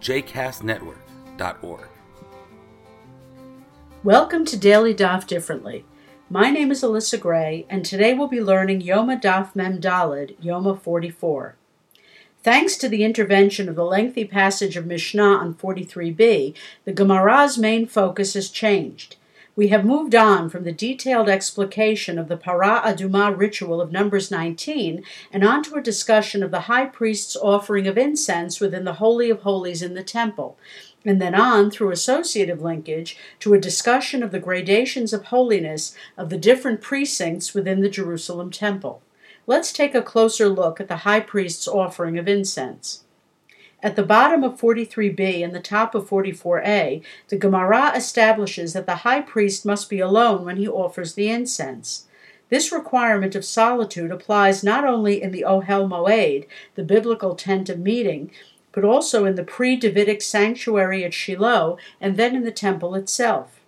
jcastnetwork.org. Welcome to Daily Daf Differently. My name is Alyssa Gray, and today we'll be learning Yoma Daf Mem Dalid, Yoma 44. Thanks to the intervention of the lengthy passage of Mishnah on 43b, the Gemara's main focus has changed. We have moved on from the detailed explication of the Para Aduma ritual of Numbers 19 and on to a discussion of the high priest's offering of incense within the Holy of Holies in the temple, and then on through associative linkage to a discussion of the gradations of holiness of the different precincts within the Jerusalem temple. Let's take a closer look at the high priest's offering of incense. At the bottom of 43b and the top of 44a, the Gemara establishes that the high priest must be alone when he offers the incense. This requirement of solitude applies not only in the Ohel Moed, the biblical tent of meeting, but also in the pre Davidic sanctuary at Shiloh and then in the temple itself.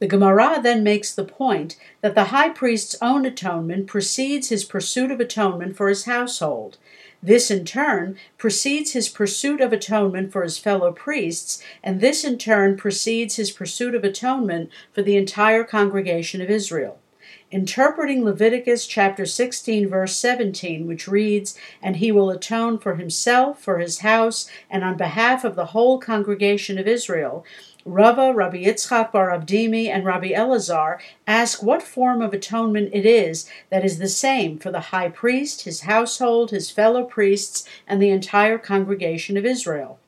The Gemara then makes the point that the high priest's own atonement precedes his pursuit of atonement for his household. This, in turn, precedes his pursuit of atonement for his fellow priests, and this, in turn, precedes his pursuit of atonement for the entire congregation of Israel. Interpreting Leviticus chapter 16, verse 17, which reads, And he will atone for himself, for his house, and on behalf of the whole congregation of Israel, Rava, Rabbi Yitzchak bar Abdimi, and Rabbi Elazar ask what form of atonement it is that is the same for the high priest, his household, his fellow priests, and the entire congregation of Israel.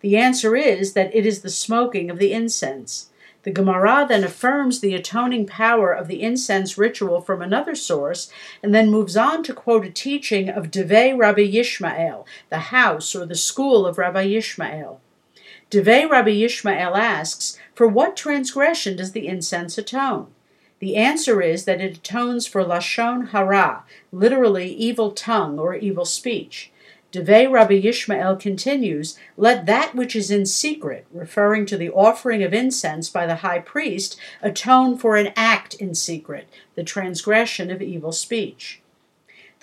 The answer is that it is the smoking of the incense. The Gemara then affirms the atoning power of the incense ritual from another source, and then moves on to quote a teaching of Devei Rabbi Yishmael, the house or the school of Rabbi Yishmael. Devei Rabbi Yishmael asks, For what transgression does the incense atone? The answer is that it atones for Lashon Hara, literally evil tongue or evil speech. Devei Rabbi Yishmael continues, Let that which is in secret, referring to the offering of incense by the high priest, atone for an act in secret, the transgression of evil speech.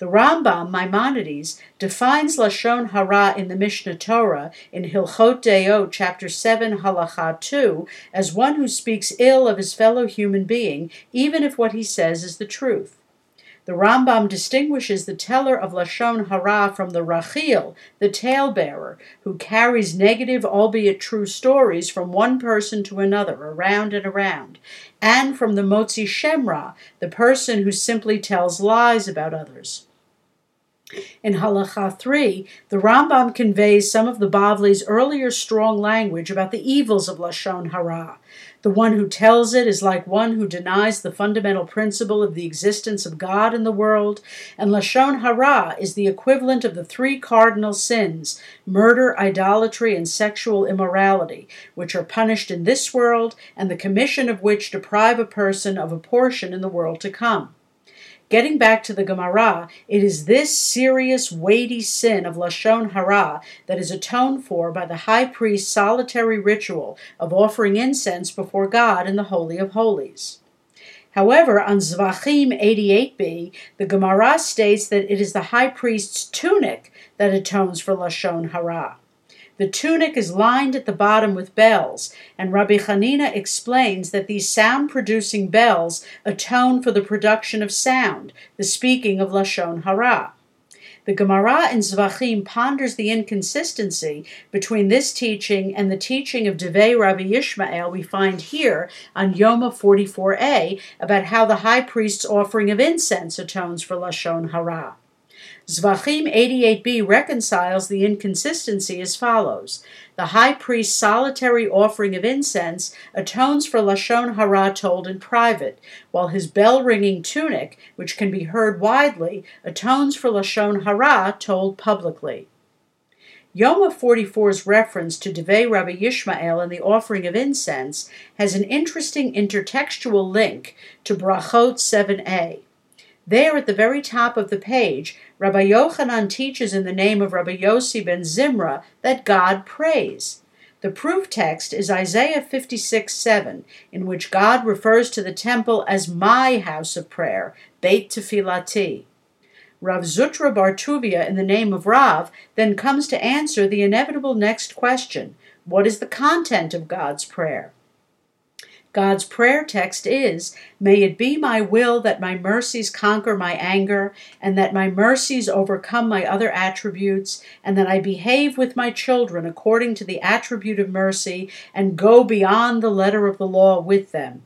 The Rambam Maimonides defines lashon hara in the Mishnah Torah in Hilchot Deot, chapter seven, halacha two, as one who speaks ill of his fellow human being, even if what he says is the truth. The Rambam distinguishes the teller of lashon hara from the rachil, the talebearer, who carries negative, albeit true, stories from one person to another, around and around, and from the motzi shemra, the person who simply tells lies about others. In Halacha 3, the Rambam conveys some of the Bavli's earlier strong language about the evils of Lashon Hara. The one who tells it is like one who denies the fundamental principle of the existence of God in the world, and Lashon Hara is the equivalent of the three cardinal sins murder, idolatry, and sexual immorality, which are punished in this world, and the commission of which deprive a person of a portion in the world to come. Getting back to the Gemara, it is this serious, weighty sin of Lashon Hara that is atoned for by the high priest's solitary ritual of offering incense before God in the Holy of Holies. However, on Zvachim 88b, the Gemara states that it is the high priest's tunic that atones for Lashon Hara. The tunic is lined at the bottom with bells, and Rabbi Hanina explains that these sound producing bells atone for the production of sound, the speaking of Lashon Hara. The Gemara in Zvachim ponders the inconsistency between this teaching and the teaching of Devei Rabbi Yishmael we find here on Yoma 44a about how the high priest's offering of incense atones for Lashon Hara. Zvachim 88b reconciles the inconsistency as follows. The high priest's solitary offering of incense atones for Lashon Hara told in private, while his bell ringing tunic, which can be heard widely, atones for Lashon Hara told publicly. Yoma 44's reference to Devei Rabbi Yishmael and the offering of incense has an interesting intertextual link to Brachot 7a. There at the very top of the page, Rabbi Yochanan teaches in the name of Rabbi Yossi ben Zimra that God prays. The proof text is Isaiah 56 7, in which God refers to the temple as my house of prayer, Beit Tefillati. Rav Zutra bar Tuvia, in the name of Rav, then comes to answer the inevitable next question What is the content of God's prayer? God's prayer text is May it be my will that my mercies conquer my anger, and that my mercies overcome my other attributes, and that I behave with my children according to the attribute of mercy, and go beyond the letter of the law with them.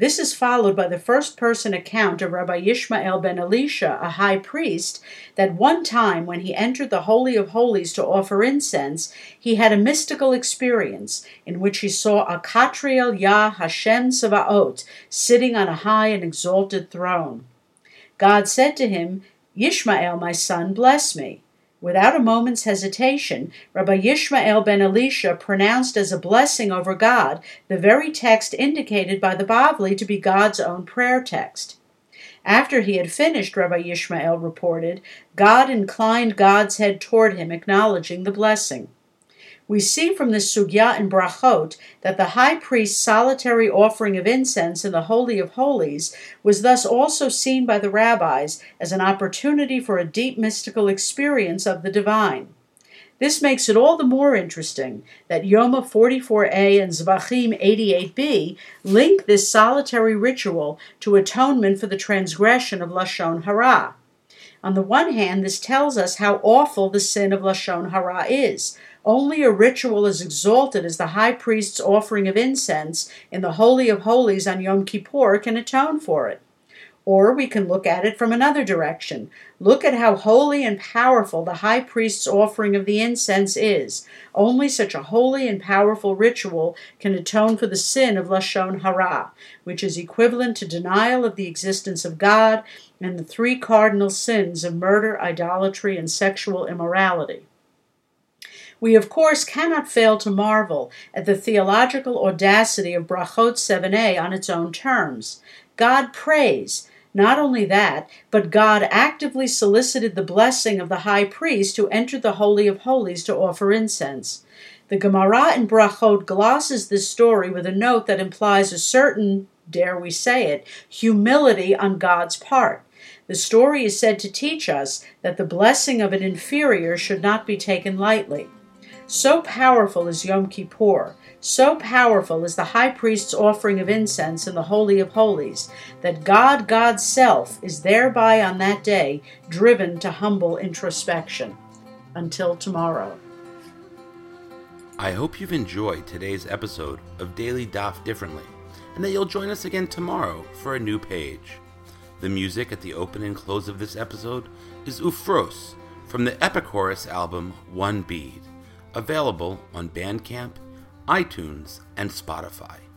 This is followed by the first person account of Rabbi Yishmael ben Elisha, a high priest, that one time when he entered the Holy of Holies to offer incense, he had a mystical experience in which he saw Akatriel Yah Hashem Savaot sitting on a high and exalted throne. God said to him, Yishmael, my son, bless me. Without a moment's hesitation, Rabbi Yishmael ben Elisha pronounced as a blessing over God the very text indicated by the Bavli to be God's own prayer text. After he had finished, Rabbi Yishmael reported, God inclined God's head toward him, acknowledging the blessing. We see from this sugya in Brachot that the high priest's solitary offering of incense in the Holy of Holies was thus also seen by the rabbis as an opportunity for a deep mystical experience of the divine. This makes it all the more interesting that Yoma 44a and Zvachim 88b link this solitary ritual to atonement for the transgression of Lashon Hara. On the one hand, this tells us how awful the sin of Lashon Hara is, only a ritual as exalted as the high priest's offering of incense in the Holy of Holies on Yom Kippur can atone for it. Or we can look at it from another direction. Look at how holy and powerful the high priest's offering of the incense is. Only such a holy and powerful ritual can atone for the sin of Lashon Hara, which is equivalent to denial of the existence of God and the three cardinal sins of murder, idolatry, and sexual immorality. We, of course, cannot fail to marvel at the theological audacity of Brachot 7a on its own terms. God prays. Not only that, but God actively solicited the blessing of the high priest who entered the Holy of Holies to offer incense. The Gemara in Brachot glosses this story with a note that implies a certain, dare we say it, humility on God's part. The story is said to teach us that the blessing of an inferior should not be taken lightly. So powerful is Yom Kippur, so powerful is the high priest's offering of incense in the Holy of Holies, that God, God's self, is thereby on that day driven to humble introspection. Until tomorrow. I hope you've enjoyed today's episode of Daily Daf Differently, and that you'll join us again tomorrow for a new page. The music at the open and close of this episode is Ufros from the Epichorus album One Bead available on Bandcamp, iTunes, and Spotify.